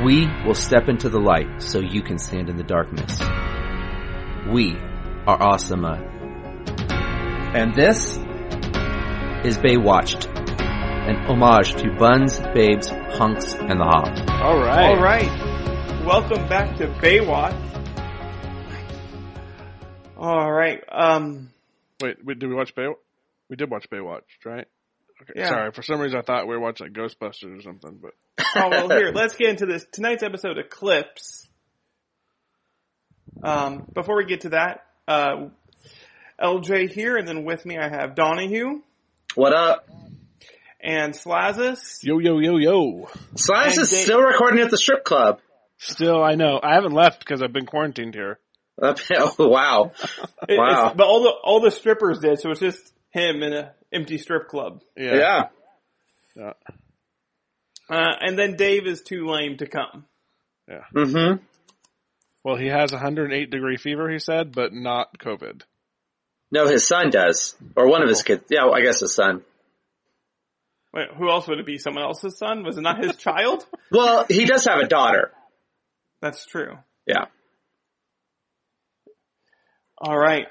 We will step into the light so you can stand in the darkness. We are Awesome. And this is Baywatched, an homage to Buns, Babes, Hunks, and the Hop. All right. All right. Welcome back to Baywatch. All right. Um, Wait, wait, did we watch Bay? We did watch Baywatch, right? Okay. Yeah. Sorry, for some reason I thought we were watching like Ghostbusters or something, but oh well, here let's get into this tonight's episode Eclipse. Um, before we get to that, uh, LJ here, and then with me I have Donahue What up? and Slazis. yo, yo, yo, yo. Slice And is they- still recording at the strip club. Still, I know I haven't left because I've been quarantined here. oh, wow. It- Wow. it's- but all the all the strippers did, so it's just him and an empty strip club. Yeah. Yeah. Yeah. Uh, and then Dave is too lame to come. Yeah. Mm-hmm. Well, he has 108 degree fever, he said, but not COVID. No, his son does. Or one of his kids. Yeah, well, I guess his son. Wait, who else would it be? Someone else's son? Was it not his child? Well, he does have a daughter. That's true. Yeah. All right.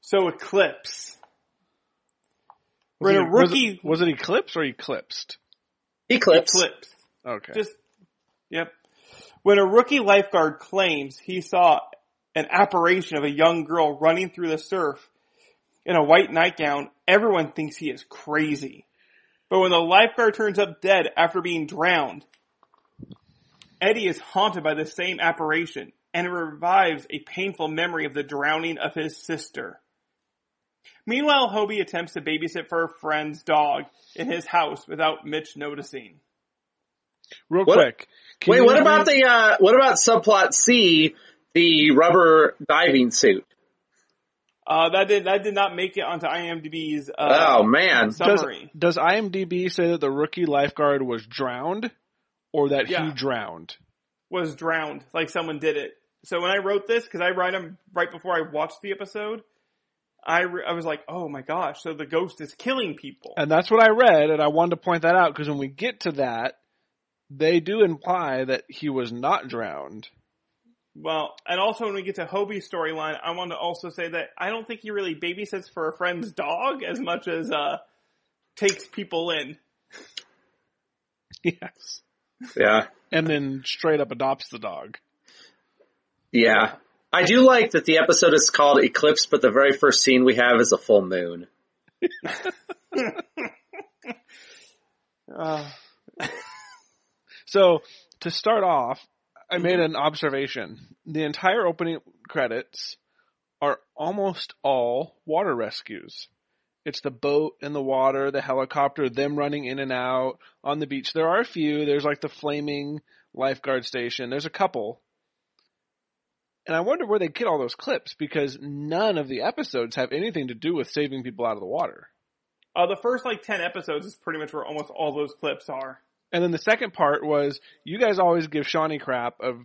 So Eclipse. Was We're it, a was rookie it, was it eclipse or eclipsed? Eclipse. Eclipse. Okay. Just, yep. When a rookie lifeguard claims he saw an apparition of a young girl running through the surf in a white nightgown, everyone thinks he is crazy. But when the lifeguard turns up dead after being drowned, Eddie is haunted by the same apparition and it revives a painful memory of the drowning of his sister. Meanwhile, Hobie attempts to babysit for a friend's dog in his house without Mitch noticing. Real What- quick. can Wait, what read- about the, uh, what about subplot C, the rubber diving suit? Uh, that did that did not make it onto IMDb's uh, oh, man. does, summary. does IMDb say that the rookie lifeguard was drowned or that he drowned? Was drowned like someone did it. So when I wrote this, because I write them right before I watched the episode, I re- I was like, oh my gosh, so the ghost is killing people. And that's what I read, and I wanted to point that out because when we get to that, they do imply that he was not drowned. Well, and also when we get to Hobie's storyline, I want to also say that I don't think he really babysits for a friend's dog as much as uh takes people in. Yes. Yeah. And then straight up adopts the dog. Yeah. I do like that the episode is called Eclipse, but the very first scene we have is a full moon. Uh, So to start off, I made an observation. The entire opening credits are almost all water rescues. It's the boat in the water, the helicopter, them running in and out on the beach. There are a few. There's like the flaming lifeguard station. There's a couple. And I wonder where they get all those clips because none of the episodes have anything to do with saving people out of the water. uh, the first like ten episodes is pretty much where almost all those clips are. And then the second part was you guys always give Shauni crap of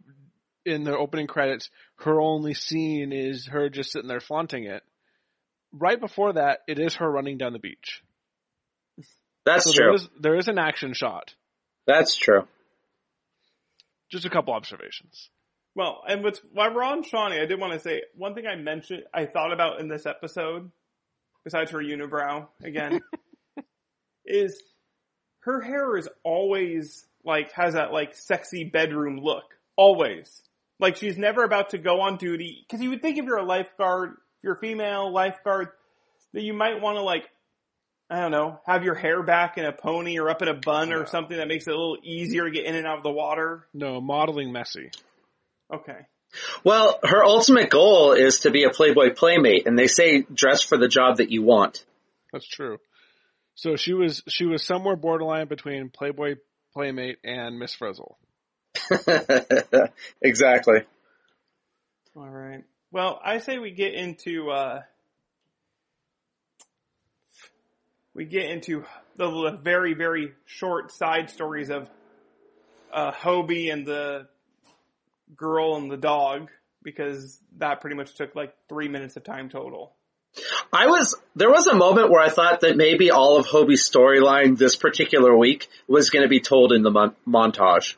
in the opening credits, her only scene is her just sitting there flaunting it. Right before that, it is her running down the beach. That's So true. there is there is an action shot. That's true. Just a couple observations. Well, and what's, while we're on Shauni, I did want to say one thing I mentioned, I thought about in this episode, besides her unibrow again, is her hair is always like, has that like sexy bedroom look. Always. Like she's never about to go on duty. Cause you would think if you're a lifeguard, if you're a female lifeguard, that you might want to like, I don't know, have your hair back in a pony or up in a bun or something that makes it a little easier to get in and out of the water. No, modeling messy. Okay. Well, her ultimate goal is to be a Playboy playmate, and they say dress for the job that you want. That's true. So she was she was somewhere borderline between Playboy Playmate and Miss Frizzle. exactly. All right. Well, I say we get into uh we get into the, the very very short side stories of uh Hobie and the girl and the dog because that pretty much took like 3 minutes of time total. I was there was a moment where I thought that maybe all of Hobie's storyline this particular week was going to be told in the mon- montage.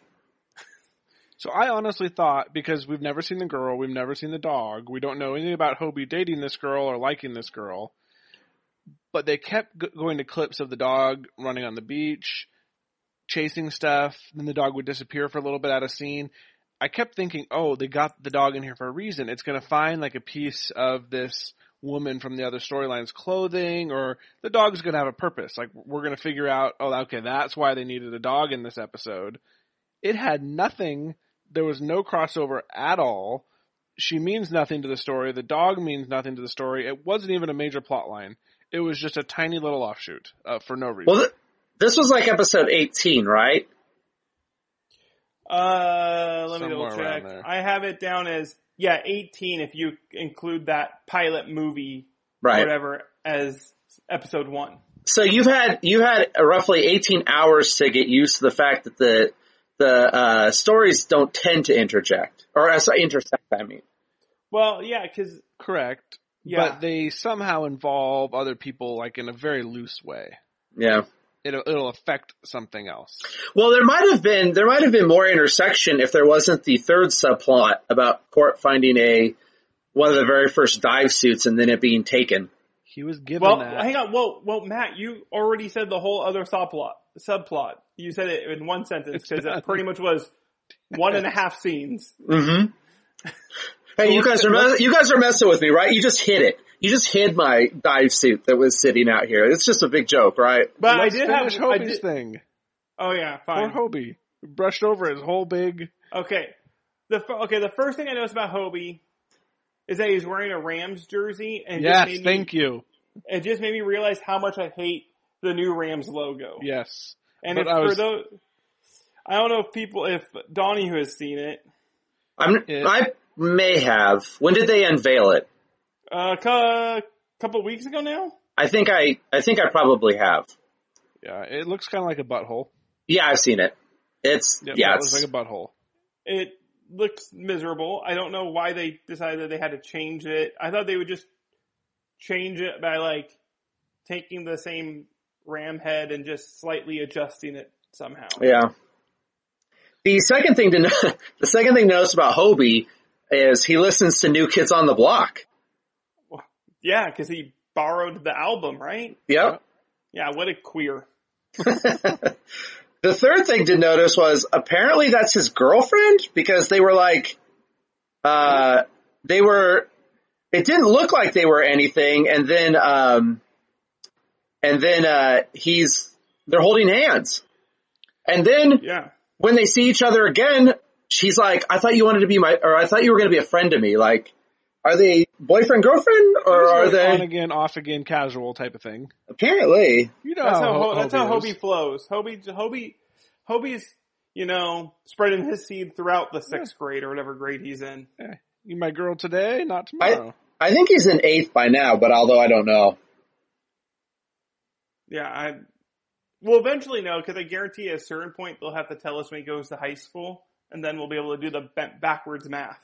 So I honestly thought because we've never seen the girl, we've never seen the dog, we don't know anything about Hobie dating this girl or liking this girl. But they kept g- going to clips of the dog running on the beach, chasing stuff. Then the dog would disappear for a little bit out of scene. I kept thinking, oh, they got the dog in here for a reason. It's going to find like a piece of this woman from the other storyline's clothing, or the dog's going to have a purpose. Like we're going to figure out, oh, okay, that's why they needed a dog in this episode. It had nothing. There was no crossover at all. She means nothing to the story. The dog means nothing to the story. It wasn't even a major plot line. It was just a tiny little offshoot uh, for no reason. Well, th- this was like episode 18, right? Uh, let me double check. I have it down as yeah, 18 if you include that pilot movie Right. whatever as episode one. So you've had you had roughly 18 hours to get used to the fact that the the uh, stories don't tend to interject or uh, sorry, intersect. I mean, Well, yeah, because Correct. Yeah. But they somehow involve other people like in a very loose way. yeah. It'll, it'll affect something else. Well, there might have been there might have been more intersection if there wasn't the third subplot about Court finding a one of the very first dive suits and then it being taken. He was given well, that. hang on. Well, well, Matt, you already said the whole other subplot. Subplot. You said it in one sentence because it pretty much was one and a half scenes. Mm-hmm. Hey, you guys are me- you guys are messing with me, right? You just hit it. You just hid my dive suit that was sitting out here. It's just a big joke, right? But Let's I did finish have. I Hobie's did, thing. oh yeah, fine. Poor fine. Hobie. Brushed over his whole big. Okay. The okay. The first thing I noticed about Hobie is that he's wearing a Rams jersey, and Yes, just made me, thank you. It just made me realize how much I hate the new Rams logo. Yes. and if I for those, I don't know if people, if Donnie who has seen it, I'm It- I may have. When did they unveil it? Uh, a couple weeks ago now. I think I I think I probably have. Yeah, it looks kind of like a butthole. Yeah, I've seen it. It's Yep, yeah, that it's, looks like a butthole. It looks miserable. I don't know why they decided that they had to change it. I thought they would just change it by like taking the same ram head and just slightly adjusting it somehow. Yeah. The second thing to know, the second thing to notice about Hobie is he listens to New Kids on the Block. Yeah, because he borrowed the album, right? Yep. Yeah, what a queer. the third thing to notice was apparently that's his girlfriend because they were like, uh, they were, it didn't look like they were anything. And then, um, and then, uh, he's, they're holding hands. And then Yeah. when they see each other again, she's like, I thought you wanted to be my, or I thought you were going to be a friend to me. Like, are they boyfriend, girlfriend, or are on they? On again, off again, casual type of thing. Apparently. You know That's how, how Ho- that's how Hobie Hobie flows. Hobie, Hobie, Hobie's, you know, spreading his seed throughout the sixth grade or whatever grade he's in. You my girl today, not tomorrow. I think he's in eighth by now, but although I don't know. Yeah, I will eventually know because I guarantee at a certain point they'll have to tell us when he goes to high school, and then we'll be able to do the bent backwards math.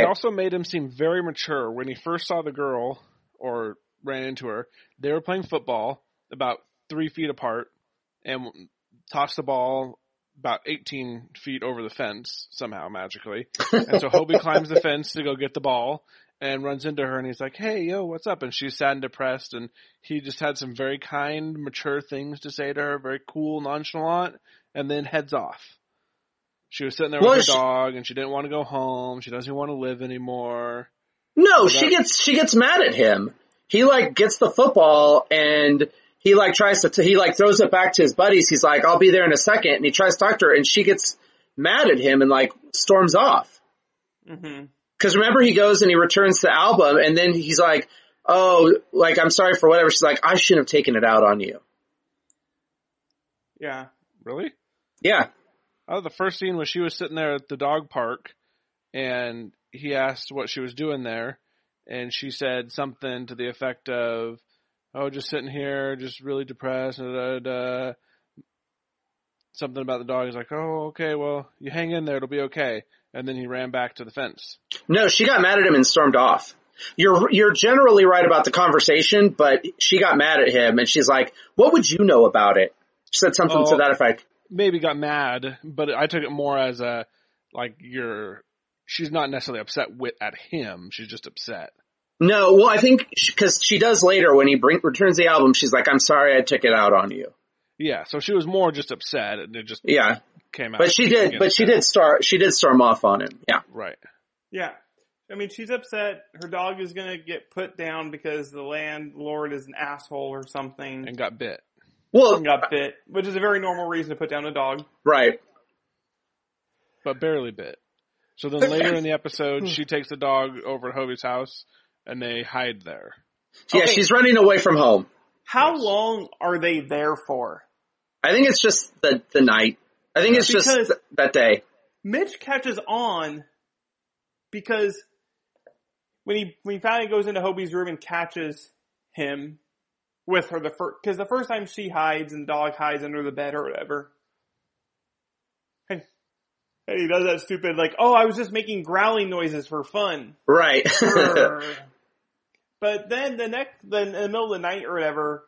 They also made him seem very mature when he first saw the girl or ran into her. They were playing football about three feet apart and tossed the ball about 18 feet over the fence somehow magically. And so Hobie climbs the fence to go get the ball and runs into her and he's like, Hey, yo, what's up? And she's sad and depressed and he just had some very kind, mature things to say to her, very cool, nonchalant, and then heads off. She was sitting there Well, with her she- dog and she didn't want to go home. She doesn't want to live anymore. No, So she that- gets she gets mad at him. He like gets the football and he like tries to he like throws it back to his buddies. He's like, "I'll be there in a second. and he tries to talk to her, and she gets mad at him and like storms off. Mm-hmm. Because remember, he goes and he returns the album, and then he's like, "Oh, like I'm sorry for whatever." She's like, "I shouldn't have taken it out on you." Yeah. Really? Yeah, Oh, the first scene was she was sitting there at the dog park and he asked what she was doing there and she said something to the effect of, oh, just sitting here, just really depressed, da, da, da. something about the dog. He's like, oh, okay, well, you hang in there, it'll be okay. And then he ran back to the fence. no, she got mad at him and stormed off. You're you're generally right about the conversation, but she got mad at him, and she's like, "What would you know about it?" She said something to Oh. that effect. Maybe got mad, but I took it more as a, like you're. She's not necessarily upset with at him. She's just upset. No, well, I think because she does later when he bring, returns the album, she's like, "I'm sorry, I took it out on you." Yeah, so she was more just upset, and it just Yeah, came out. but she did, but she did start, she did storm off on him. Yeah, Right. Yeah. I mean, she's upset. Her dog is going to get put down because the landlord is an asshole or something And got bit. Well, and got bit, which is a very normal reason to put down a dog. right. but barely bit. So then later in the episode, she takes the dog over to Hobie's house, and they hide there. Yeah, Okay. she's running away from home. How long are they there for? I think it's just the the night. I think it's just Because- th- that day. Mitch catches on because when he when he finally goes into Hobie's room and catches him with her the first because the first time she hides and the dog hides under the bed or whatever. And, and he does that stupid like, oh, I was just making growling noises for fun. Right. but then the next, then in the middle of the night or whatever,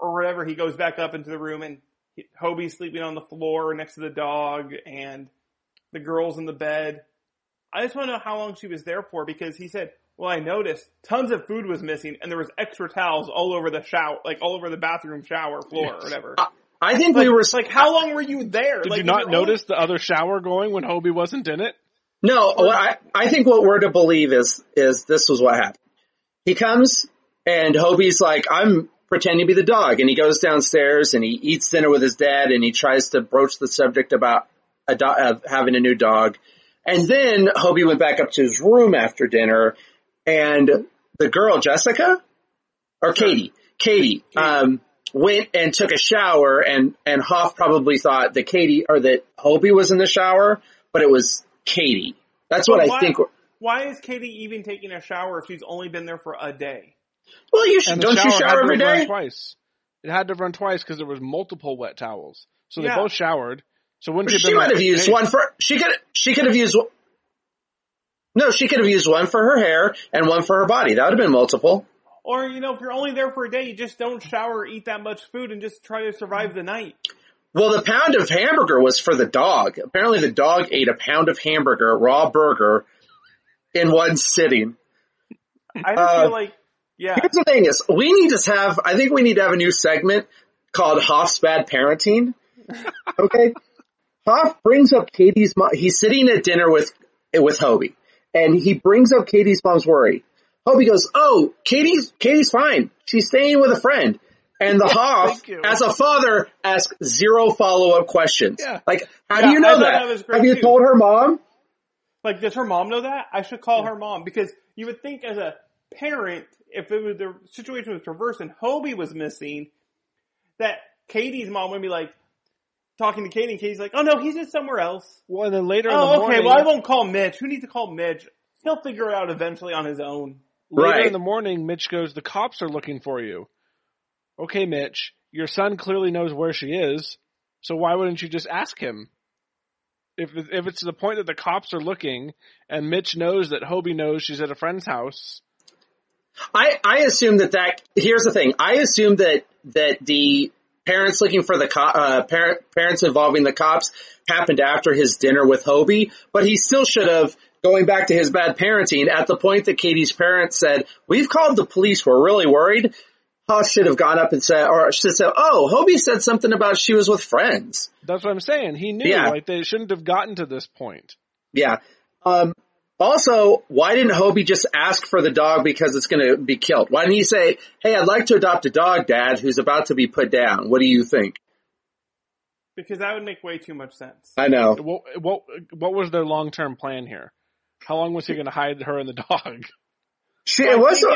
or whatever, he goes back up into the room and Hobie's sleeping on the floor next to the dog and the girl's in the bed. I just want to know how long she was there for because he said, well, I noticed tons of food was missing and there was extra towels all over the shower, like all over the bathroom shower floor or whatever. I think Like, we were like, how long were you there? Did like, you not you're only- notice the other shower going when Hobie wasn't in it? No, what I, I think what we're to believe is, is this was what happened. He comes and Hobie's like, I'm pretending to be the dog. And he goes downstairs and he eats dinner with his dad and he tries to broach the subject about a do- of having a new dog. And then Hobie went back up to his room after dinner and the girl, Jessica or Katie, Katie, um, went and took a shower and, and Hoff probably thought that Katie or that Hobie was in the shower, but it was Katie. That's what But I why- think. Why is Katie even taking a shower if she's only been there for a day? Well, you should, And don't you shower to every run day? Twice. It had to run twice because there was multiple wet towels. So they both showered. So wouldn't she she have might been have used hey, one for, she could, she could have used, no, she could have used one for her hair and one for her body. That would have been multiple. Or, you know, if you're only there for a day, you just don't shower, eat that much food, and just try to survive the night. Well, the pound of hamburger was for the dog. Apparently the dog ate a pound of hamburger, raw burger, in one sitting. I just Uh, feel like, yeah. Here's the thing is, we need to have, I think we need to have a new segment called Hoff's Bad Parenting. Okay? Hoff brings up Katie's mom, he's sitting at dinner with, with Hobie, and he brings up Katie's mom's worry. Hobie goes, oh, Katie's, Katie's fine. She's staying with a friend. And the Hoff, as a father, asks zero follow-up questions. Yeah. Like, how Yeah, do you know that? that have you too. told her mom? Like, does her mom know that? I should call her mom because you would think as a parent, if it was the situation was reversed and Hobie was missing, that Katie's mom would be like talking to Katie, and Katie's like, "Oh no, he's just somewhere else." Well, and then later in the Oh, okay. morning, Well, I won't call Mitch. Who needs to call Mitch? He'll figure it out eventually on his own. later Right. in the morning, Mitch goes, "The cops are looking for you." Okay, Mitch, your son clearly knows where she is, so why wouldn't you just ask him? If if it's to the point that the cops are looking, and Mitch knows that Hobie knows she's at a friend's house, I, I assume that that, here's the thing. I assume that, that the parents looking for the co- uh, parent, parents involving the cops happened after his dinner with Hobie, but he still should have, going back to his bad parenting, at the point that Katie's parents said, we've called the police, we're really worried, Hush should have gone up and said, or should have said, oh, Hobie said something about she was with friends. that's what I'm saying. He knew, Yeah. like they shouldn't have gotten to this point. Yeah. Um, also, why didn't Hobie just ask for the dog because it's going to be killed? Why didn't he say, "Hey, I'd like to adopt a dog, Dad, who's about to be put down. What do you think?" Because that would make way too much sense. I know. What what what was their long term plan here? How long was he going to hide her and the dog? She, I it was. think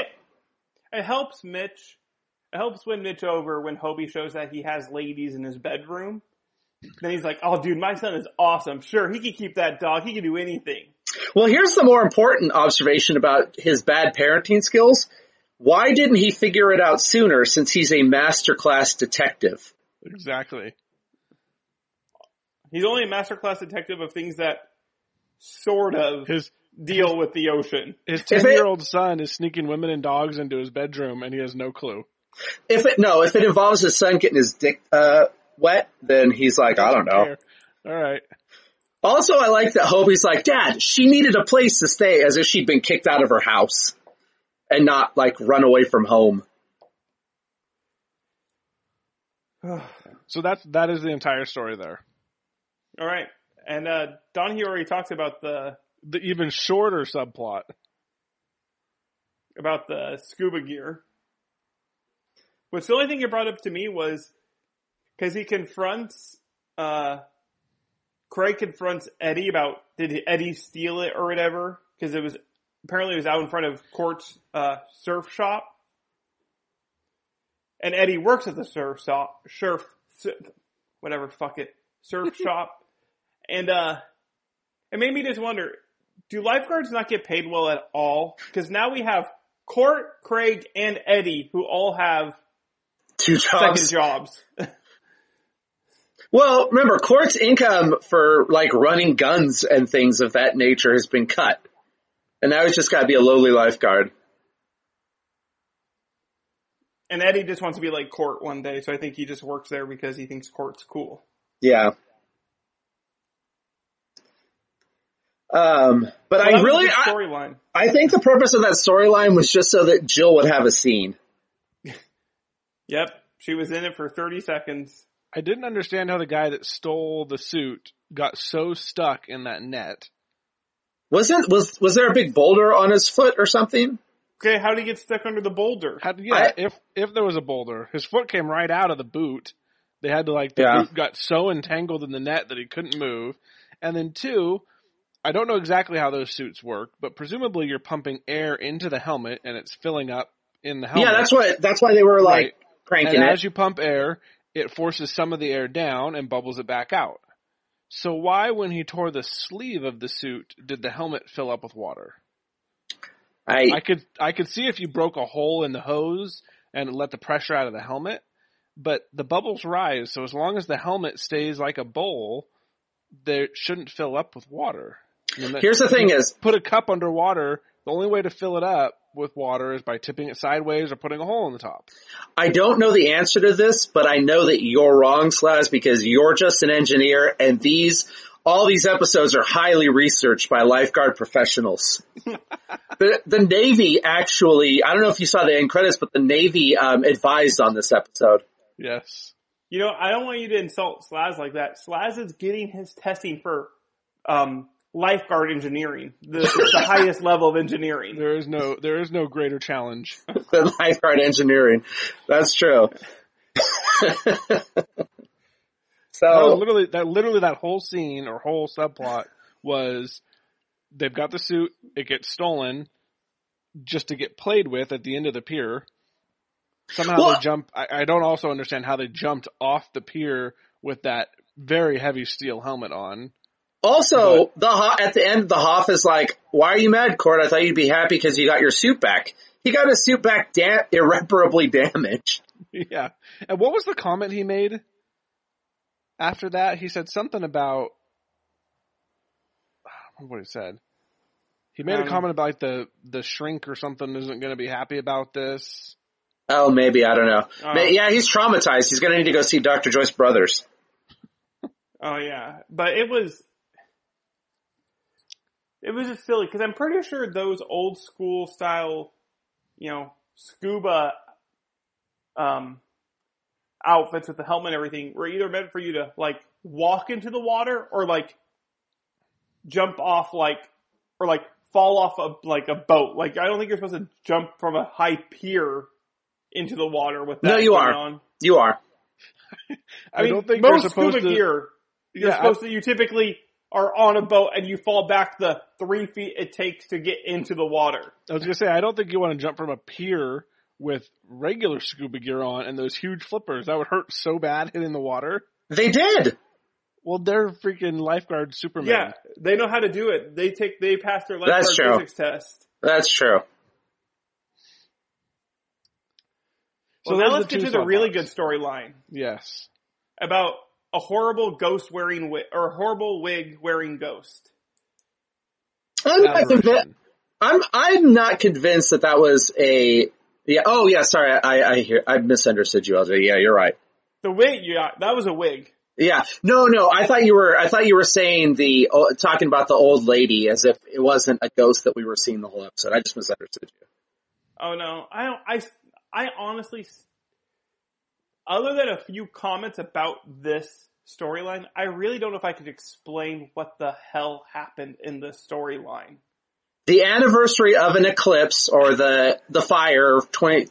it, it helps Mitch. It helps win Mitch over when Hobie shows that he has ladies in his bedroom. Then he's like, "Oh, dude, my son is awesome. Sure, he can keep that dog. He can do anything." Well, here's the more important observation about his bad parenting skills. Why didn't he figure it out sooner since he's a master class detective? Exactly. He's only a masterclass detective of things that sort of His deal with the ocean. his 10 year old son is sneaking women and dogs into his bedroom, and he has no clue. If it, no, if it involves his son getting his dick, uh, wet, then he's like, I don't know. Care. All right. Also, I like that Hobie's like, Dad, she needed a place to stay as if she'd been kicked out of her house and not like run away from home. So that's that is the entire story there. All right. And uh, Donahue already talked about the The even shorter subplot. about the scuba gear. What's the only thing you brought up to me was because he confronts uh, Craig confronts Eddie about did Eddie steal it or whatever because it was apparently it was out in front of Court's uh, surf shop, and Eddie works at the surf shop, surf, surf whatever, fuck it, surf shop, and uh, it made me just wonder: Do lifeguards not get paid well at all? Because now we have Court, Craig, and Eddie who all have Two second jobs. Well, remember, Court's income for like running guns and things of that nature has been cut. And now he's just gotta be a lowly lifeguard. And Eddie just wants to be like Court one day, so I think he just works there because he thinks Court's cool. Yeah. Um, but Well, I that was a really, I. I think the purpose of that storyline was just so that Jill would have a scene. Yep, she was in it for 30 seconds. I didn't understand how the guy that stole the suit got so stuck in that net. Wasn't, was, was there a big boulder on his foot or something? Okay, how did he get stuck under the boulder? How, yeah, I- if if there was a boulder, his foot came right out of the boot. They had to like the Yeah. boot got so entangled in the net that he couldn't move. And then two, I don't know exactly how those suits work, but presumably you're pumping air into the helmet and it's filling up in the helmet. Yeah, that's what, that's why they were like Right. cranking and it. as you pump air, it forces some of the air down and bubbles it back out. So why, when he tore the sleeve of the suit, did the helmet fill up with water? I, I could I could see if you broke a hole in the hose and let the pressure out of the helmet, but the bubbles rise. So as long as the helmet stays like a bowl, they shouldn't fill up with water. Here's the thing is, put a cup underwater. The only way to fill it up with water is by tipping it sideways or putting a hole in the top. I don't know the answer to this, but I know that you're wrong, Slaz, because you're just an engineer and these, all these episodes are highly researched by lifeguard professionals. the, the Navy actually, I don't know if you saw the end credits, but the Navy, um, advised on this episode. Yes. You know, I don't want you to insult Slaz like that. Slaz is getting his testing for um, lifeguard engineering, the, the highest level of engineering. There is no there is no greater challenge. than lifeguard engineering. That's true. That was so, literally that literally that whole scene or whole subplot was they've got the suit, it gets stolen just to get played with at the end of the pier. Somehow Well- they jump I, I don't also understand how they jumped off the pier with that very heavy steel helmet on. Also, the Ho- at the end, the Hoff is like, why are you mad, Court? I thought you'd be happy because you got your suit back. He got his suit back da- irreparably damaged. Yeah. And what was the comment he made after that? He said something about I don't what he said. He made a Um, comment about the the shrink or something isn't going to be happy about this. Oh, maybe, I don't know. Ma- Yeah, he's traumatized. He's gonna need to go see Dr. Joyce Brothers. Oh yeah, but it was it was just silly because I'm pretty sure those old school style, you know, scuba um outfits with the helmet and everything were either meant for you to like walk into the water or like jump off like or like fall off of like a boat. Like I don't think you're supposed to jump from a high pier into the water with that. No, you are. On. You are. I, mean, don't think most you're supposed scuba to. gear you're Yeah, I- supposed to, you typically are on a boat and you fall back the three feet it takes to get into the water. I was gonna say I don't think you want to jump from a pier with regular scuba gear on and those huge flippers. That would hurt so bad hitting the water. They did. Well, they're freaking lifeguard Superman. Yeah, they know how to do it. They take, they pass their lifeguard That's true. physics test. That's true. So So now let's get two to the really subplots. good storyline Yes. about a horrible ghost wearing wig, or a horrible wig wearing ghost. I'm not, convinced, I'm, I'm not convinced that that was a, yeah, oh yeah, sorry, I, I hear, I misunderstood you, LJ. Yeah, you're right. The wig, yeah, that was a wig. Yeah. No, no. I thought you were. I thought you were saying the oh, talking about the old lady as if it wasn't a ghost that we were seeing the whole episode. I just misunderstood you. Oh no, I don't. I I honestly, other than a few comments about this storyline, I really don't know if I could explain what the hell happened in the storyline. The anniversary of an eclipse or the the fire 20,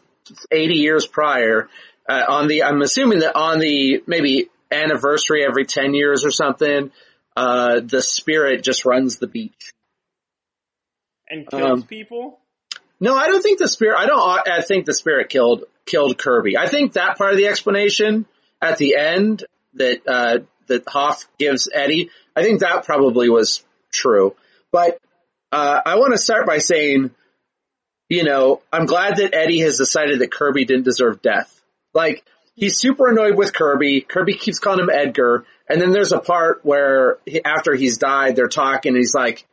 80 years prior uh, on the. I'm assuming that on the maybe anniversary every ten years or something. Uh, the spirit just runs the beach. And kills Um, people? No, I don't think the spirit. I don't. I think the spirit killed killed Kirby. I think that part of the explanation at the end that uh, that Hoff gives Eddie. I think that probably was true. But uh, I want to start by saying, you know, I'm glad that Eddie has decided that Kirby didn't deserve death. Like he's super annoyed with Kirby. Kirby keeps calling him Edgar, and then there's a part where he, after he's died, they're talking, and he's like,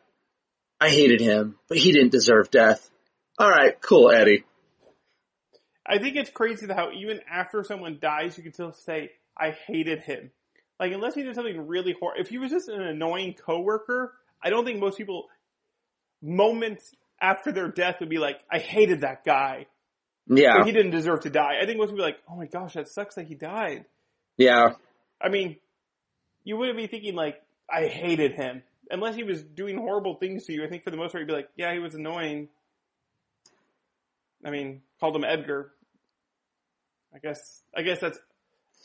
"I hated him, but he didn't deserve death." All right, cool, Eddie. I think it's crazy how even after someone dies, you can still say, I hated him. Like, unless he did something really horrible. If he was just an annoying coworker, I don't think most people, moments after their death would be like, I hated that guy. Yeah, But he didn't deserve to die. I think most people would be like, oh my gosh, that sucks that he died. yeah, I mean, you wouldn't be thinking like, I hated him. Unless he was doing horrible things to you, I think for the most part you'd be like, yeah, he was annoying. I mean, called him Edgar. I guess, I guess that's,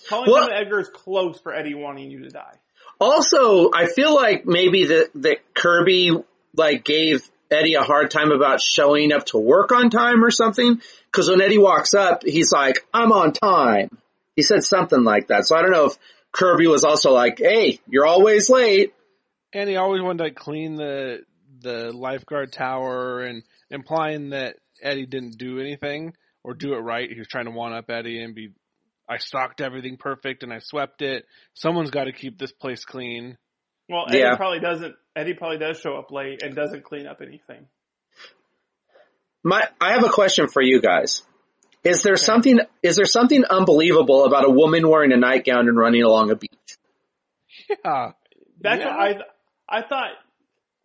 calling Well- him Edgar is close for Eddie wanting you to die. Also, I feel like maybe that that Kirby like gave Eddie a hard time about showing up to work on time or something. Because when Eddie walks up, he's like, "I'm on time." He said something like that. So I don't know if Kirby was also like, "Hey, you're always late." And he always wanted to like, clean the the lifeguard tower and implying that Eddie didn't do anything or do it right. He was trying to one up Eddie and be I stocked everything perfect and I swept it. Someone's got to keep this place clean. Well, Eddie Yeah. probably doesn't, Eddie probably does show up late and doesn't clean up anything. My, I have a question for you guys. Is there something? Is there something unbelievable about a woman wearing a nightgown and running along a beach? Yeah. That's Yeah. what I, I thought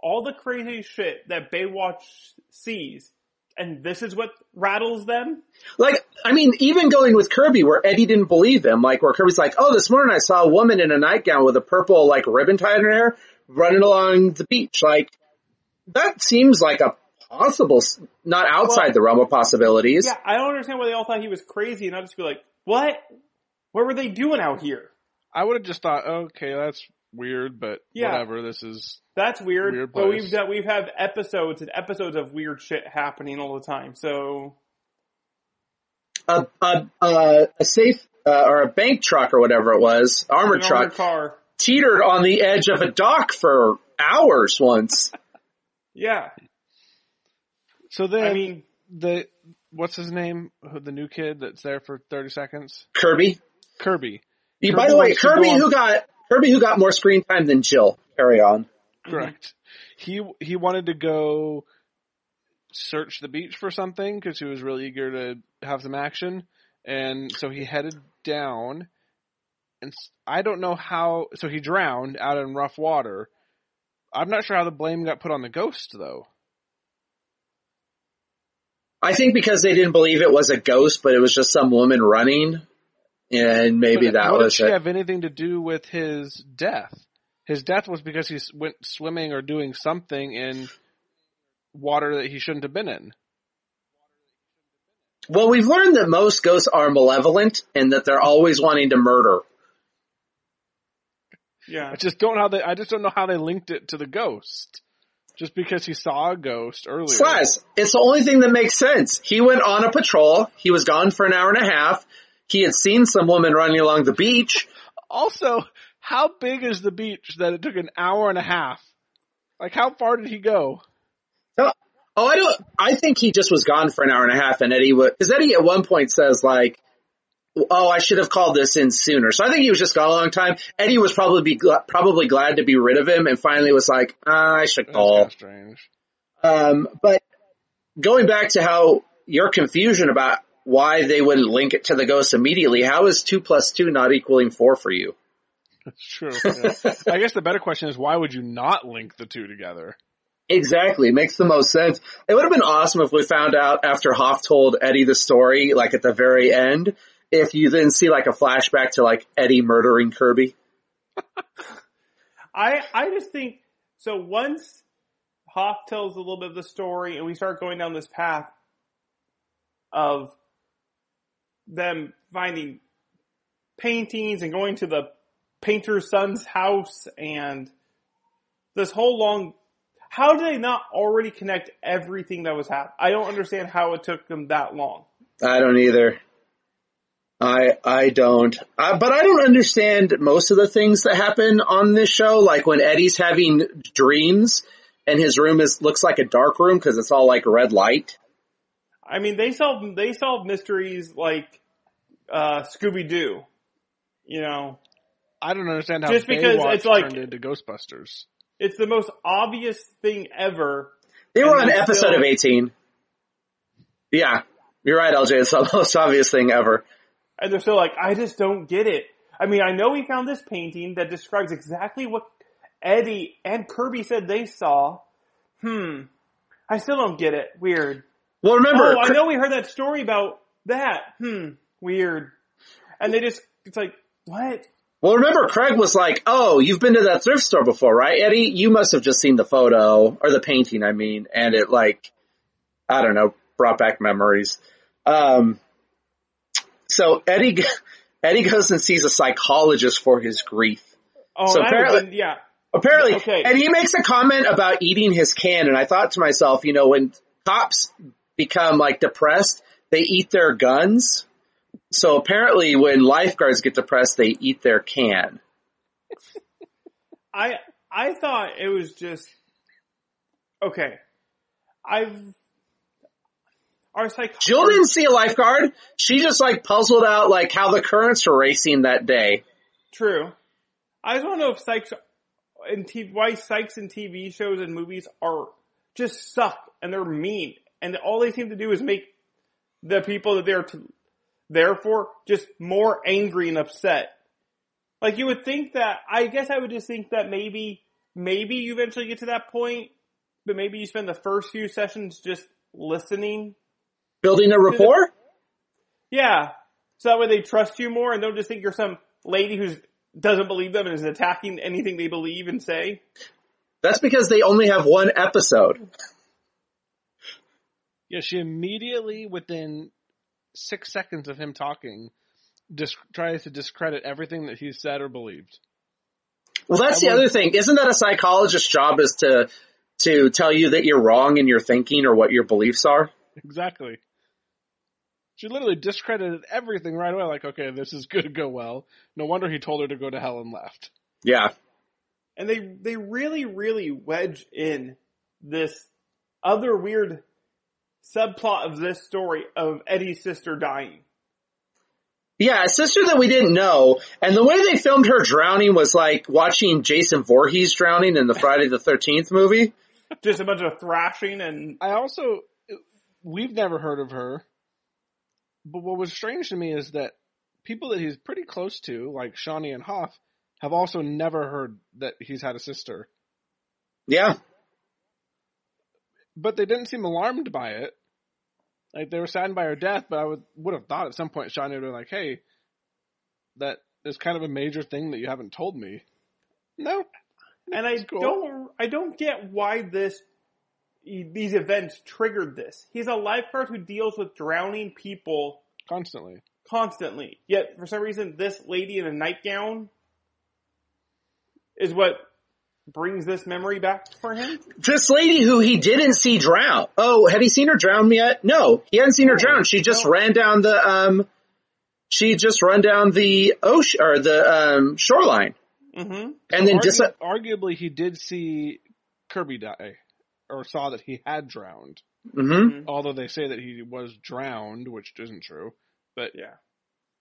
all the crazy shit that Baywatch sees, and this is what rattles them. Like, I mean, even going with Kirby where Eddie didn't believe him, like where Kirby's like, oh, this morning I saw a woman in a nightgown with a purple, like, ribbon tied in her hair running along the beach. Like, that seems like a possible, not outside Well- the realm of possibilities. Yeah, I don't understand why they all thought he was crazy and not just be like, what? What were they doing out here? I would have just thought, okay, that's weird, but Yeah. whatever. This is That's weird. Weird but we've done, we've had episodes and episodes of weird shit happening all the time. So A, a, a, a safe, uh, or a bank truck or whatever it was, armored an armored truck, car. teetered on the edge of a dock for hours once. Yeah, so. Then I mean, the what's his name? The new kid that's there for thirty seconds. Kirby. Kirby. Kirby by the way, wants to go Kirby who got, Kirby who got more screen time than Jill. Carry on. Correct. He he wanted to go search the beach for something because he was really eager to have some action, and so he headed down. And I don't know how. So he drowned out in rough water. I'm not sure how the blame got put on the ghost though. I think because they didn't believe it was a ghost, but it was just some woman running, and maybe But that what was did she it. have anything to do with his death? His death was because he went swimming or doing something in water that he shouldn't have been in. Well, we've learned that most ghosts are malevolent and that they're always wanting to murder. yeah. I just don't know how they. I just don't know how they linked it to the ghost. Just because he saw a ghost earlier. Slaz, it's the only thing that makes sense. He went on a patrol. He was gone for an hour and a half. He had seen some woman running along the beach. Also, how big is the beach that it took an hour and a half? Like, how far did he go? Oh, oh, I don't. I think he just was gone for an hour and a half, and Eddie would because Eddie at one point says like, "Oh, I should have called this in sooner." So I think he was just gone a long time. Eddie was probably be gl- probably glad to be rid of him, and finally was like, ah, "I should call." kinda strange. Um, but going back to how your confusion about why they wouldn't link it to the ghost immediately, how is two plus two not equaling four for you? That's true. yeah. I guess the better question is why would you not link the two together? Exactly. It makes the most sense. It would have been awesome if we found out after Hoff told Eddie the story, like at the very end, if you then see like a flashback to like Eddie murdering Kirby. I I just think so. Once Hoff tells a little bit of the story, and we start going down this path of them finding paintings and going to the painter's son's house and this whole long. How did they not already connect everything that was happening? I don't understand how it took them that long. I don't either. I I don't. Uh, but I don't understand most of the things that happen on this show. Like when Eddie's having dreams and his room is looks like a dark room because it's all like red light. I mean, they solve they solve mysteries like uh, Scooby Doo. You know, I don't understand how Just because Baywatch it's like- turned into Ghostbusters. it's the most obvious thing ever. They were on they episode still- of eighteen. Yeah, you're right, LJ. It's the most obvious thing ever. And they're still like, I just don't get it. I mean, I know we found this painting that describes exactly what Eddie and Kirby said they saw. Hmm. I still don't get it. Weird. Well, remember, oh, I know we heard that story about that. Hmm. Weird. And they just, it's like, what? Well, remember, Craig was like, "Oh, you've been to that thrift store before, right, Eddie? You must have just seen the photo or the painting, I mean." And it like, I don't know, brought back memories. Um, so Eddie, Eddie goes and sees a psychologist for his grief. Oh, So apparently- was- yeah. Apparently, Okay. and he makes a comment about eating his can, and I thought to myself, you know, when cops become like depressed, they eat their guns. So apparently, when lifeguards get depressed, they eat their can. I I thought it was just okay. I've our psych Jill didn't see a lifeguard. She just like puzzled out like how the currents were racing that day. true. I just want to know if psychs and t- why psychs in TV shows and movies are just suck and they're mean and all they seem to do is make the people that they're to, there for just more angry and upset. Like you would think that I guess I would just think that maybe maybe you eventually get to that point, but maybe you spend the first few sessions just listening Building a rapport? Yeah. So that way they trust you more and don't just think you're some lady who doesn't believe them and is attacking anything they believe and say. That's because they only have one episode. Yeah, she immediately, within six seconds of him talking, dis- tries to discredit everything that he said or believed. Well, that's I the would- other thing. Isn't that a psychologist's job is to, to tell you that you're wrong in your thinking or what your beliefs are? Exactly. She literally discredited everything right away. Like, okay, this is going to go well. No wonder he told her to go to hell and left. Yeah. And they, they really, really wedge in this other weird subplot of this story of Eddie's sister dying. Yeah, a sister that we didn't know. And the way they filmed her drowning was like watching Jason Voorhees drowning in the Friday the 13th movie. Just a bunch of thrashing and I also, we've never heard of her. But what was strange to me is that people that he's pretty close to, like Shauni and Hoff, have also never heard that he's had a sister. Yeah. But they didn't seem alarmed by it. Like they were saddened by her death, but I would would have thought at some point Shauni would have been like, "Hey, that is kind of a major thing that you haven't told me." No, And I cool. don't, I don't get why this, these events triggered this. He's a lifeguard who deals with drowning people constantly. constantly. Yet for some reason, this lady in a nightgown is what brings this memory back for him. This lady who he didn't see drown. Oh, had he seen her drown yet? No, he hadn't seen her drown. She just no. ran down the, um, she just run down the ocean, or the, um, shoreline. Mm-hmm. And then Argu- dis- arguably, he did see Kirby die, or saw that he had drowned. hmm Although they say that he was drowned, which isn't true. But Yeah.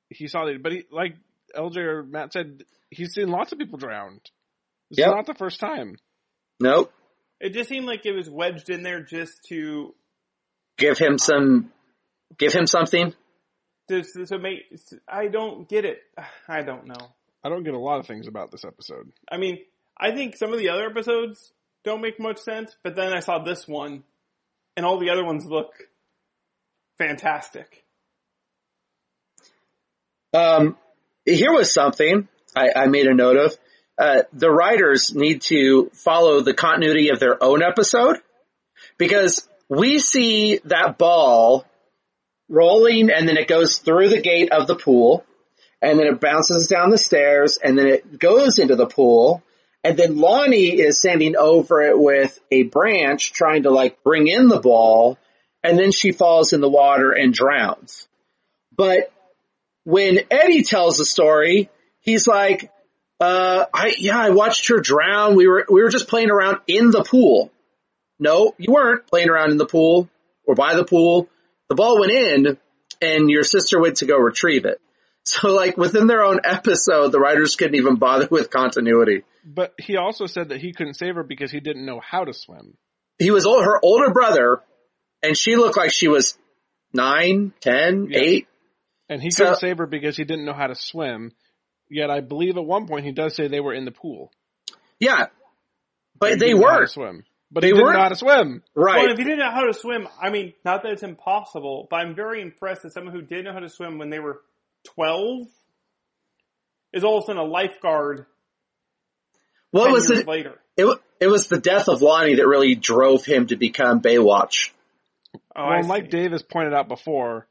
he saw that. But he, like LJ or Matt said, he's seen lots of people drowned. This Yep. is not the first time. Nope. It just seemed like it was wedged in there just to, Give him some, give him something. to, to make, I don't get it. I don't know. I don't get a lot of things about this episode. I mean, I think some of the other episodes don't make much sense, but then I saw this one, and all the other ones look fantastic. Um, here was something I, I made a note of. Uh, the writers need to follow the continuity of their own episode because we see that ball rolling and then it goes through the gate of the pool and then it bounces down the stairs and then it goes into the pool and then Lonnie is standing over it with a branch trying to like bring in the ball and then she falls in the water and drowns. But when Eddie tells the story, he's like, uh, I, yeah, I watched her drown. We were, we were just playing around in the pool. No, you weren't playing around in the pool or by the pool. The ball went in and your sister went to go retrieve it. So like within their own episode, the writers couldn't even bother with continuity. But he also said that he couldn't save her because he didn't know how to swim. He was old, her older brother and she looked like she was nine, ten, Yeah. eight. And he So- couldn't save her because he didn't know how to swim. Yet I believe at one point he does say they were in the pool. Yeah. But He they didn't how to weren't. swim. But They he didn't weren't- know how to swim. Right. Well, if you didn't know how to swim, I mean, not that it's impossible, but I'm very impressed that someone who did know how to swim when they were 12 is all of a sudden a lifeguard what 10 was years it? later. It, it was the death of Lonnie that really drove him to become Baywatch. Oh, I well, see. like Dave has pointed out before,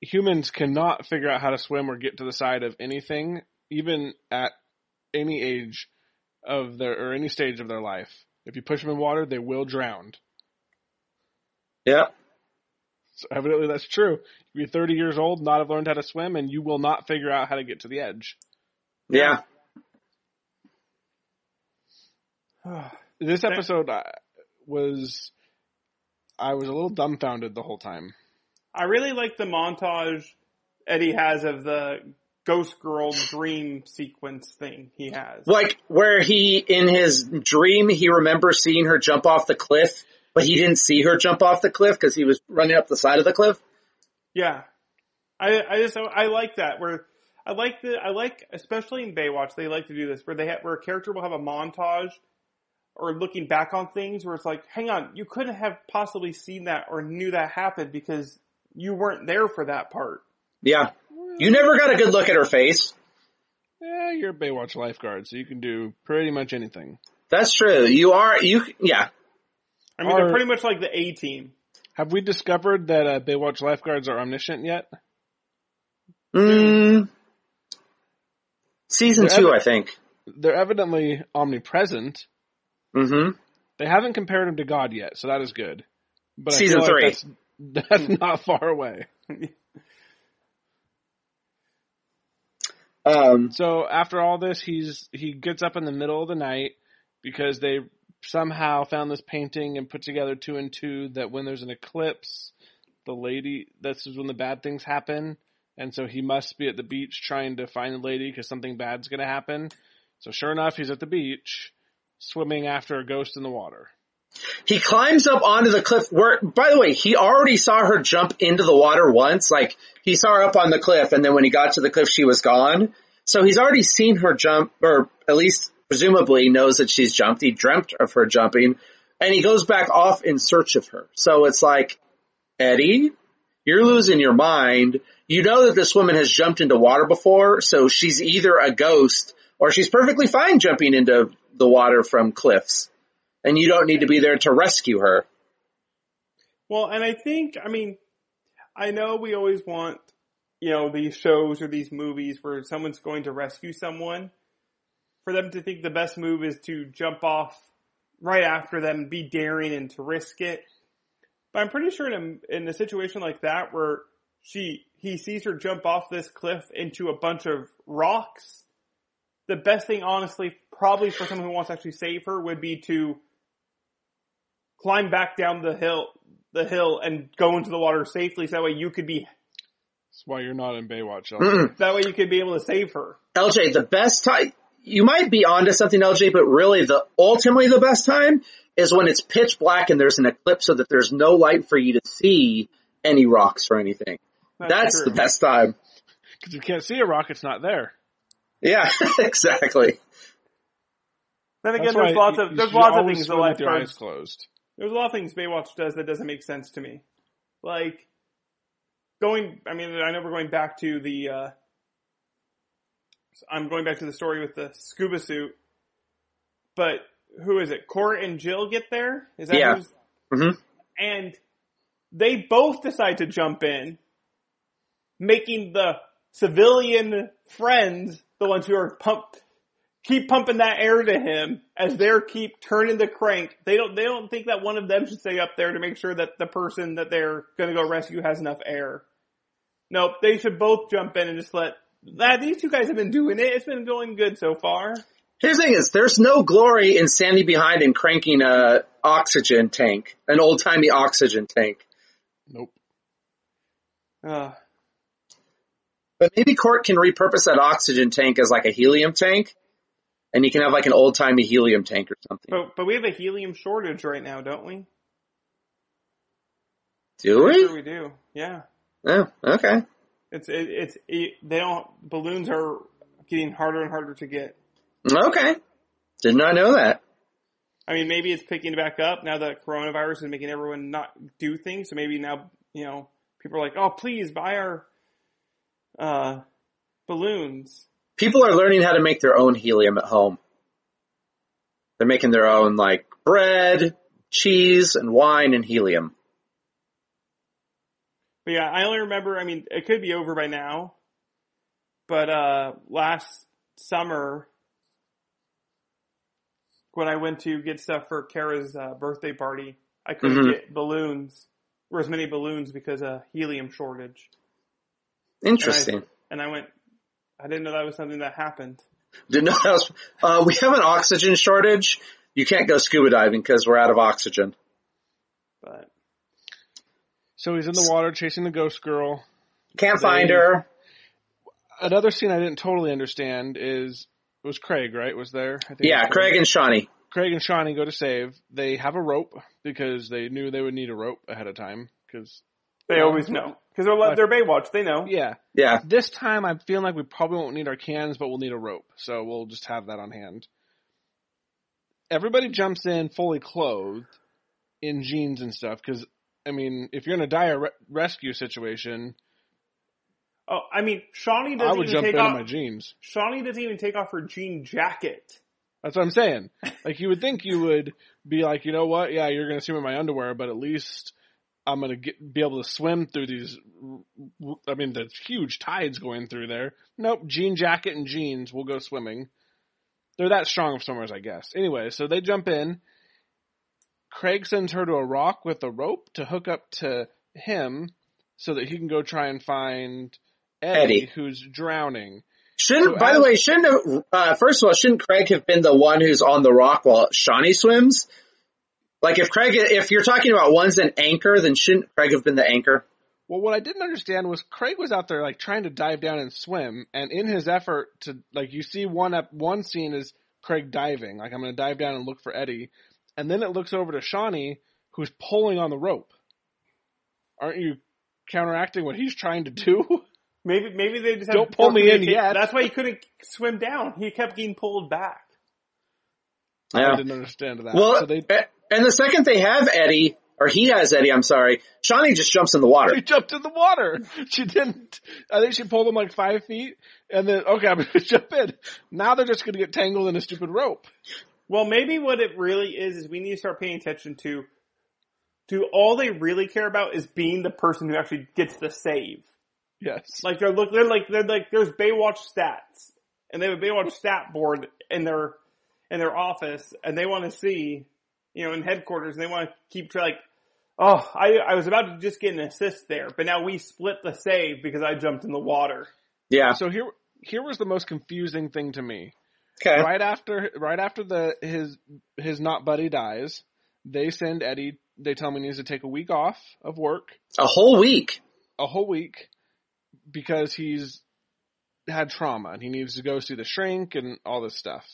humans cannot figure out how to swim or get to the side of anything, even at any age of their or any stage of their life. If you push them in water, they will drown. Yeah. So evidently that's true. If You be 30 years old, not have learned how to swim, and you will not figure out how to get to the edge. Yeah. This episode uh, was, I was a little dumbfounded the whole time. I really like the montage Eddie has of the Ghost Girl dream sequence thing he has. Like where he, in his dream, he remembers seeing her jump off the cliff, but he didn't see her jump off the cliff because he was running up the side of the cliff. Yeah. I, I just, I like that where I like the, I like, especially in Baywatch, they like to do this where they have, where a character will have a montage or looking back on things where it's like, hang on, you couldn't have possibly seen that or knew that happened because you weren't there for that part. Yeah. You never got a good look at her face. Yeah, you're a Baywatch lifeguard, so you can do pretty much anything. That's true. You are, you, yeah. I mean, Or- they're pretty much like the A team. Have we discovered that uh, Baywatch lifeguards are omniscient yet? Mm, season They're two, evi- I think. They're evidently omnipresent. Mm-hmm. They haven't compared him to God yet, so that is good. But I Season feel like three. That's, that's not far away. Um, So after all this, he's he gets up in the middle of the night because they somehow found this painting and put together two and two that when there's an eclipse, the lady this is when the bad things happen, and so he must be at the beach trying to find the lady because something bad's going to happen. So sure enough, he's at the beach swimming after a ghost in the water. He climbs up onto the cliff where, by the way, he already saw her jump into the water once. Like, he saw her up on the cliff and then when he got to the cliff, she was gone. So he's already seen her jump, or at least presumably knows that she's jumped. He dreamt of her jumping and he goes back off in search of her. So it's like, Eddie, you're losing your mind. You know that this woman has jumped into water before, so she's either a ghost or she's perfectly fine jumping into the water from cliffs. And you don't need to be there to rescue her. Well, and I think, I mean, I know we always want, you know, these shows or these movies where someone's going to rescue someone, for them to think the best move is to jump off right after them, be daring and to risk it. But I'm pretty sure in a, in a situation like that where she, he sees her jump off this cliff into a bunch of rocks, the best thing honestly, probably for someone who wants to actually save her would be to climb back down the hill, the hill and go into the water safely so that way you could be, That's why you're not in Baywatch. Elton. Mm-mm. that way you could be able to save her. LJ, the best time, you might be onto something, LJ, but really the, ultimately the best time is when it's pitch black and there's an eclipse so that there's no light for you to see any rocks or anything. That's, true. the best time. Because you can't see a rock, it's not there. Yeah, exactly. Then again, That's there's lots of there's lots of things the swim with your eyes closed. There's a lot of things Baywatch does that doesn't make sense to me. Like going. I mean, I know we're going back to the. uh I'm going back to the story with the scuba suit, but who is it? Court and Jill get there. Is that Yeah. who's hmm and they both decide to jump in, making the civilian friends the ones who are pumped, keep pumping that air to him as they're keep turning the crank. They don't, they don't think that one of them should stay up there to make sure that the person that they're gonna go rescue has enough air. Nope, they should both jump in and just let, that, these two guys have been doing it. It's been going good so far. Here's the thing is, there's no glory in standing behind and cranking a oxygen tank, an old timey oxygen tank. Nope. Uh, But maybe Court can repurpose that oxygen tank as like a helium tank, and you can have like an old timey helium tank or something. but, but we have a helium shortage right now, don't we? Do Sure we? we do. Yeah. Oh, okay. It's it, it's it, they don't balloons are getting harder and harder to get. Okay. Did not know that. I mean, maybe it's picking back up now that coronavirus is making everyone not do things. So maybe now you know people are like, oh, please buy our uh, balloons. People are learning how to make their own helium at home. They're making their own like bread, cheese, and wine and helium. But yeah, I only remember. I mean, it could be over by now. But uh last summer, when I went to get stuff for Kara's uh, birthday party, I couldn't Mhm. get balloons or as many balloons because of helium shortage. Interesting. And I went, I didn't know that was something that happened. Didn't know uh, we have an oxygen shortage. You can't go scuba diving because we're out of oxygen. But So he's in the water chasing the ghost girl. Can't find her. Another scene I didn't totally understand is it was Craig, right? Was there? I think Yeah, was Craig and Shauni. Craig and Shauni go to save. They have a rope because they knew they would need a rope ahead of time. Because they Yeah. always know because they're le- they're Baywatch. They know. yeah, Yeah. this time I'm feeling like we probably won't need our cans, but we'll need a rope. So we'll just have that on hand. Everybody jumps in fully clothed in jeans and stuff because I mean, if you're in a dire re- rescue situation, Oh, I mean, Shauni I doesn't would even jump take in off. my jeans. Shauni doesn't even take off her jean jacket. That's what I'm saying. Like you would think you would be like, you know what? Yeah, you're gonna see me in my underwear, but at least I'm gonna get, be able to swim through these. I mean, there's huge tides going through there. Nope, jean jacket and jeans. We'll go swimming. They're that strong of swimmers, I guess. Anyway, so they jump in. Craig sends her to a rock with a rope to hook up to him so that he can go try and find Eddie, Eddie. who's drowning. Shouldn't, So by as- the way, shouldn't uh, first of all, shouldn't Craig have been the one who's on the rock while Shauni swims? Like if Craig, if you're talking about one's an anchor, then shouldn't Craig have been the anchor? Well, what I didn't understand was Craig was out there like trying to dive down and swim, and in his effort to like you see one up one scene is Craig diving, like I'm going to dive down and look for Eddie, and then it looks over to Shauni who's pulling on the rope. Aren't you counteracting what he's trying to do? Maybe maybe they just Don't pull me in communica- yet. That's why he couldn't swim down. He kept getting pulled back. I didn't understand that. Well, so they a- and the second they have Eddie, or he has Eddie, I'm sorry, Shauni just jumps in the water. she jumped in the water. She didn't. I think she pulled him like five feet, and then okay, I'm gonna jump in. Now they're just gonna get tangled in a stupid rope. Well, maybe what it really is is we need to start paying attention to. To all they really care about is being the person who actually gets the save. Yes. Like they're look, they're like they're like there's Baywatch stats, and they have a Baywatch stat board in their in their office, and they want to see, you know, in headquarters, and they want to keep tra- like, oh, I I was about to just get an assist there, but now we split the save because I jumped in the water. Yeah. So here, here was the most confusing thing to me. Okay. Right after, right after the his his not buddy dies, they send Eddie. They tell him he needs to take a week off of work, A whole week. a whole week, because he's had trauma and he needs to go see the shrink and all this stuff.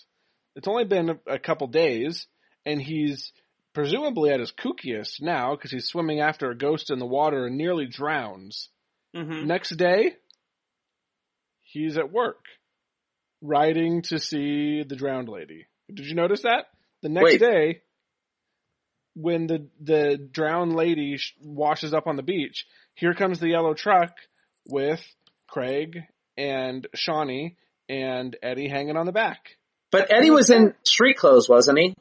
It's only been a, a couple days, and he's presumably at his kookiest now because he's swimming after a ghost in the water and nearly drowns. Mm-hmm. Next day, he's at work. riding to see the drowned lady. Did you notice that? The next Wait. day, when the the drowned lady sh- washes up on the beach, here comes the yellow truck with Craig and Shauni and Eddie hanging on the back. But Eddie was in street clothes, wasn't he?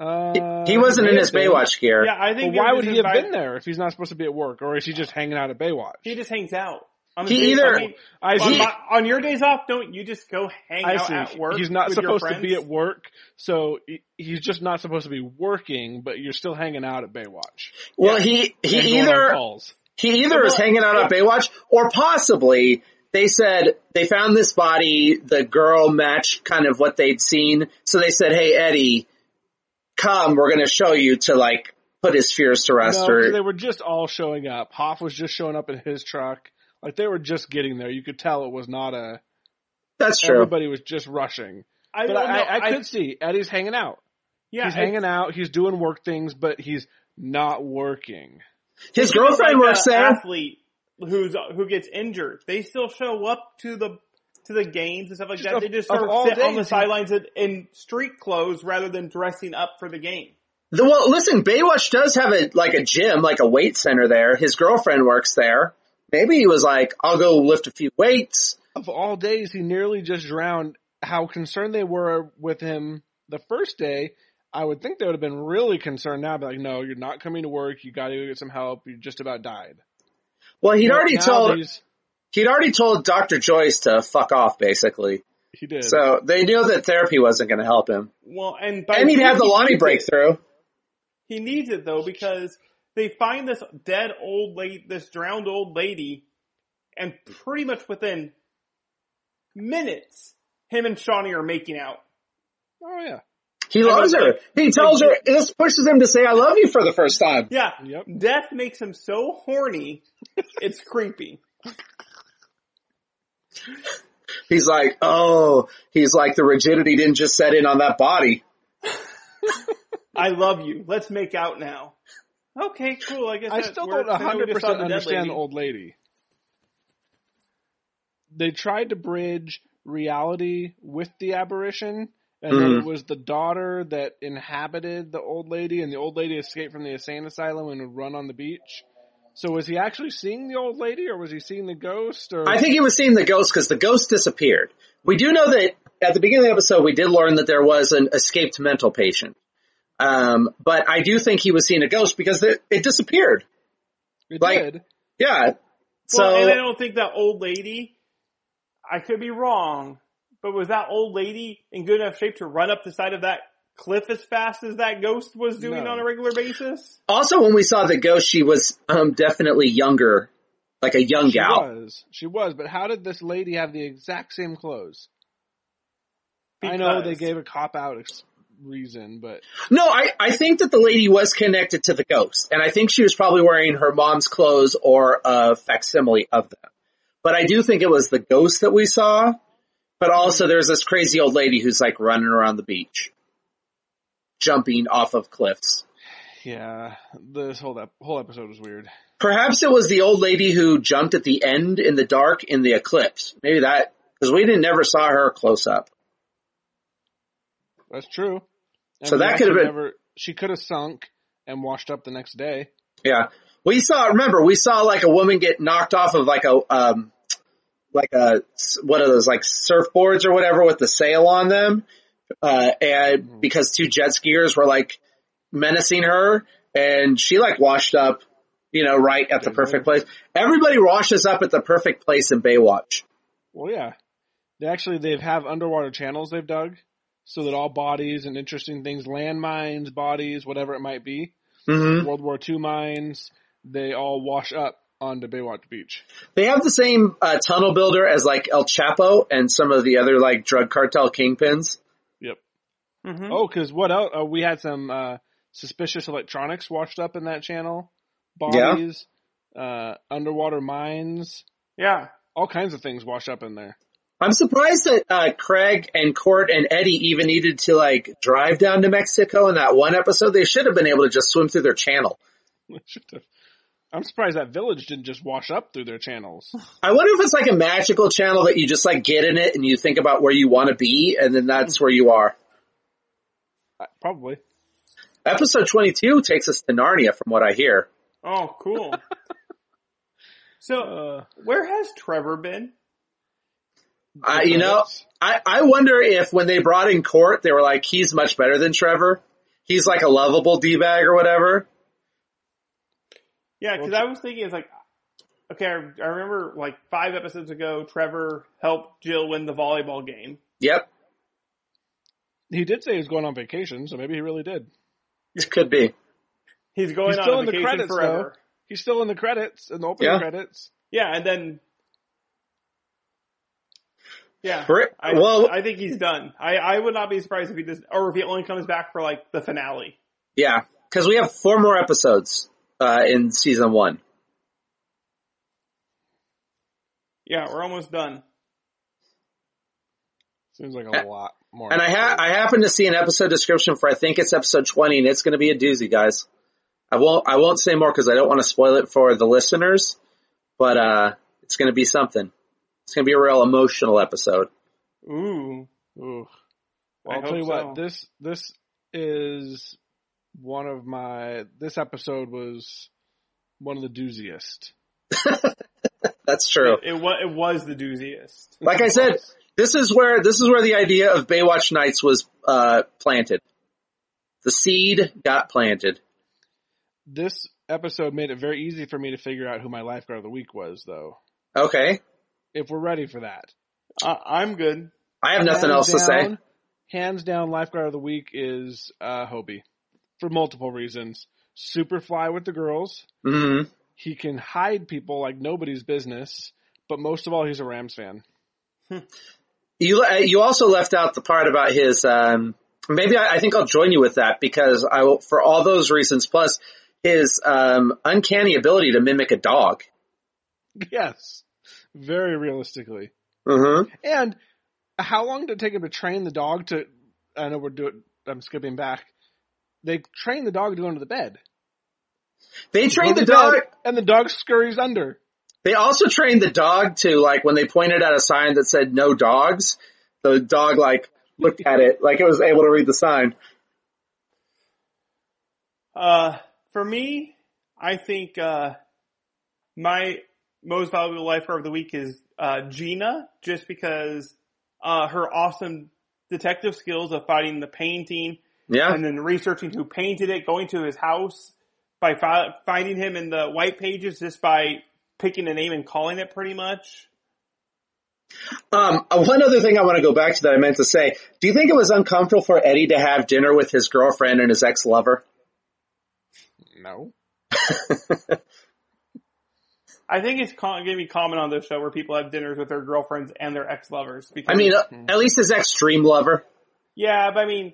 Uh, he wasn't in his been. Baywatch gear. Yeah, I But think. why would he have invited- been there if he's not supposed to be at work, or is he just hanging out at Baywatch? He just hangs out. On, He days- either- I mean, I on, see. my- on your days off, don't you just go hang I out see. at work? He's not with your supposed to be at work, so he's just not supposed to be working. But you're still hanging out at Baywatch. Well, he he either calls. he either is Well, hanging out at Baywatch or possibly they said they found this body, the girl matched kind of what they'd seen. So they said, "Hey Eddie, come, we're going to show you to like put his fears to rest." No, or they were just all showing up. Hoff was just showing up in his truck. Like they were just getting there. You could tell it was not a. that's true. Everybody was just rushing. I But don't I, know. I, could see Eddie's hanging out. yeah, he's it's- hanging out. He's doing work things, but he's not working. His girlfriend like works there. Athlete who's who gets injured, they still show up to the to the games and stuff like Just that. of- they just of sort all of sit on the sidelines in, in street clothes rather than dressing up for the game. The, well, listen, Baywatch does have a like a gym, like a weight center there. His girlfriend works there. Maybe he was like, "I'll go lift a few weights." Of all days, he nearly just drowned. How concerned they were with him the first day, I would think they would have been really concerned now. Be like, no, you're not coming to work. You got to go get some help. You just about died. Well, he'd But already told he's- he'd already told Dr. Joyce to fuck off, basically. He did. So they knew that therapy wasn't going to help him, Well, and by and he'd the have the Lonnie needs it. breakthrough. He needs it though because they find this dead old lady, this drowned old lady, and pretty much within minutes, him and Shauni are making out. oh yeah. He I loves her. like- He tells like- her. This pushes him to say, "I love you" for the first time. Yeah, Yep. death makes him so horny, it's creepy. He's like, "Oh," he's like, "The rigidity didn't just set in on that body." I love you. Let's make out now. Okay, cool. I guess I still works. don't I 100% just saw the dead understand the old lady. They tried to bridge reality with the apparition, and then Mhm. it was the daughter that inhabited the old lady, and the old lady escaped from the insane asylum and would run on the beach. So was he actually seeing the old lady, or was he seeing the ghost? Or I think he was seeing the ghost because the ghost disappeared. We do know that at the beginning of the episode, we did learn that there was an escaped mental patient. Um, but I do think he was seeing a ghost because it, it disappeared. it like- did. Yeah. So Well, and I don't think that old lady. I could be wrong, but was that old lady in good enough shape to run up the side of that cliff as fast as that ghost was doing No. on a regular basis? also when we saw the ghost, she was um, definitely younger, like a young She gal. was. She was. But how did this lady have the exact same clothes? I know they gave a cop out ex- reason, but No, I, I think that the lady was connected to the ghost, and I think she was probably wearing her mom's clothes or a facsimile of them. But I do think it was the ghost that we saw. But also, there's this crazy old lady who's like running around the beach, jumping off of cliffs. yeah, this whole whole episode was weird. Perhaps it was the old lady who jumped at the end in the dark in the eclipse. Maybe that because we didn't never saw her close up. That's true. And So that could have been- Never, she could have sunk and washed up the next day. Yeah. We saw, remember, we saw like a woman get knocked off of like a, um, like a, what are those, like surfboards or whatever with the sail on them. Uh, and because two jet skiers were like menacing her and she like washed up, you know, right at the perfect place. Everybody washes up at the perfect place in Baywatch. Well, yeah, they actually they have underwater channels they've dug so that all bodies and interesting things, landmines, bodies, whatever it might be, hmm World War II mines, they all wash up onto Baywatch Beach. They have the same uh, tunnel builder as like El Chapo and some of the other like drug cartel kingpins. Yep. Mhm. Oh, because what else? Uh, we had some uh, suspicious electronics washed up in that channel. Bodies, uh, underwater mines, Yeah. all kinds of things wash up in there. I'm surprised that uh, Craig and Court and Eddie even needed to like drive down to Mexico in that one episode. They should have been able to just swim through their channel. I'm surprised that village didn't just wash up through their channels. I wonder if it's like a magical channel that you just like get in it and you think about where you want to be and then that's where you are. Uh, Probably. Episode 22 takes us to Narnia from what I hear. Oh, cool. so, Uh, where has Trevor been? I, you know, I, I wonder if when they brought in Court, they were like, he's much better than Trevor. He's like a lovable D-bag or whatever. Yeah, because I was thinking it's like, okay, I, I remember like five episodes ago, Trevor helped Jill win the volleyball game. Yep, he did say he was going on vacation, so maybe he really did. it could be. He's going He's on still a in the vacation credits, forever. He's still in the credits, in the opening Yeah. credits. Yeah, and then yeah, For- I, well- I think he's done. I, I would not be surprised if he does, or if he only comes back for like the finale. Yeah, because we have four more episodes uh, in season one. Yeah, we're almost done. Seems like a lot more. And I ha- I happen to see an episode description for I think it's episode twenty, and it's going to be a doozy, guys. I won't I won't say more because I don't want to spoil it for the listeners, but uh, it's going to be something. It's going to be a real emotional episode. Ooh, Ooh. I Well, I'll tell you hope what, this this is one of my this episode was one of the dooziest. That's true. it, it was it was the dooziest. Like I said, this is where this is where the idea of Baywatch Nights was uh, planted. The seed got planted. This episode made it very easy for me to figure out who my lifeguard of the week was, though. Okay, If we're ready for that. I, I'm good. I have nothing else Hands to say. Hands down, lifeguard of the week is uh, Hobie for multiple reasons. Super fly with the girls. hmm He can hide people like nobody's business. But most of all, he's a Rams fan. You uh, you also left out the part about his. Um, maybe I, I think I'll join you with that because I will for all those reasons plus his um, uncanny ability to mimic a dog. Yes, very realistically. hmm And how long did it take him to train the dog to? I know we're doing. I'm skipping back. They train the dog to go into the bed. They train Go the dog. and the dog scurries under. They also trained the dog to like when they pointed at a sign that said no dogs, the dog like looked at it like it was able to read the sign. Uh, for me, I think uh, my most valuable lifeguard of the week is uh, Gina, just because uh, her awesome detective skills of fighting the painting Yeah. and then researching who painted it, going to his house by fi- finding him in the white pages just by picking a name and calling it pretty much. Um, uh, one other thing I want to go back to that I meant to say. Do you think it was uncomfortable for Eddie to have dinner with his girlfriend and his ex-lover? No. I think it's con- going to be common on this show where people have dinners with their girlfriends and their ex-lovers. Because, I mean, uh, at least his ex-dream lover. yeah, but I mean,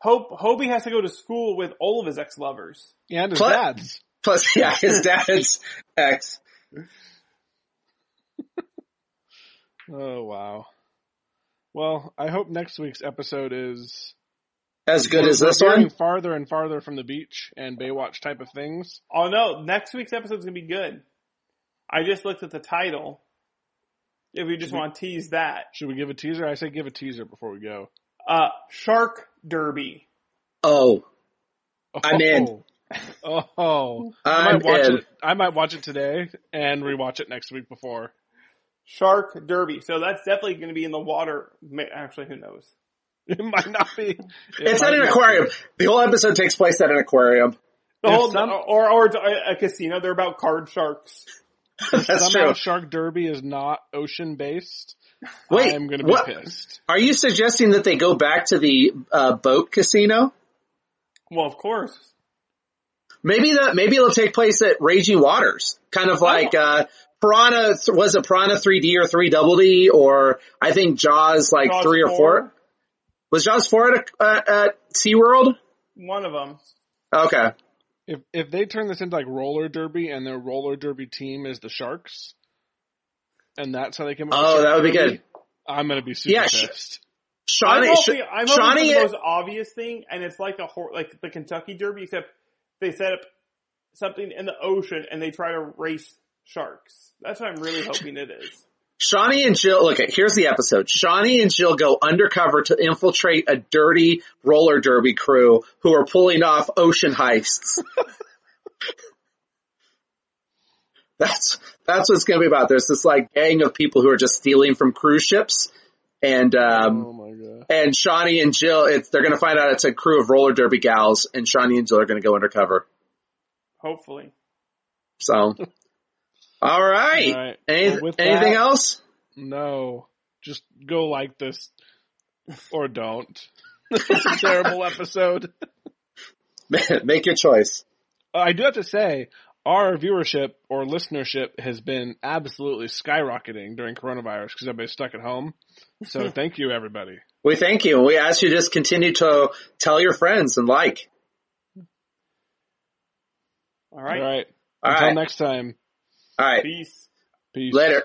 Hope Hobie has to go to school with all of his ex-lovers. And his Plus- dad's. Plus, yeah, his dad's ex. Oh wow. Well, I hope next week's episode is As good as this veering one. farther and farther from the beach and Baywatch type of things. Oh no, next week's episode's going to be good. I just looked at the title. If we just want to tease that. Should we give a teaser? I say give a teaser before we go. Uh, Shark Derby. Oh, I'm in. Oh. I might watch in. it. I might watch it today and rewatch it next week before. Shark Derby. So that's definitely going to be in the water. Actually, who knows? It might not be. It It's at an not aquarium. The whole episode takes place at an aquarium. The whole, some- or, or a, a casino. They're about card sharks. That's Somehow true. Shark Derby is not ocean based. Wait, I'm going to be what? pissed. Are you suggesting that they go back to the uh, boat casino? Well, of course. Maybe that maybe it'll take place at Raging Waters, kind of like uh, Piranha. Was it Piranha 3D or 3 Double D, or I think Jaws like Jaws three or four? Was Jaws four at uh, at SeaWorld? One of them. Okay, If if they turn this into like roller derby and their roller derby team is the Sharks, and that's how they came. up Oh, Shark that would be Derby, good. I'm going to be super Yeah, sh- pissed. I'm Shauni. hoping, I'm hoping Shauni, the most obvious thing, and it's like a hor- like the Kentucky Derby, except they set up something in the ocean and they try to race sharks. That's what I'm really hoping it is. Shauni and Jill, look, here's the episode. Shauni and Jill go undercover to infiltrate a dirty roller derby crew who are pulling off ocean heists. that's, that's what it's gonna be about. There's this like gang of people who are just stealing from cruise ships and, um, Oh and Shauni and Jill, it's, they're gonna find out it's a crew of roller derby gals and Shauni and Jill are gonna go undercover. Hopefully. So, all right. All right. Any- Well, anything that- else? No. Just go like this. Or don't. it's a terrible episode. Make your choice. I do have to say, our viewership or listenership has been absolutely skyrocketing during coronavirus because everybody's stuck at home. So thank you, everybody. We thank you. We ask you to just continue to tell your friends and like. All right. All right. All Until right. next time. All right. Peace. Peace. Later.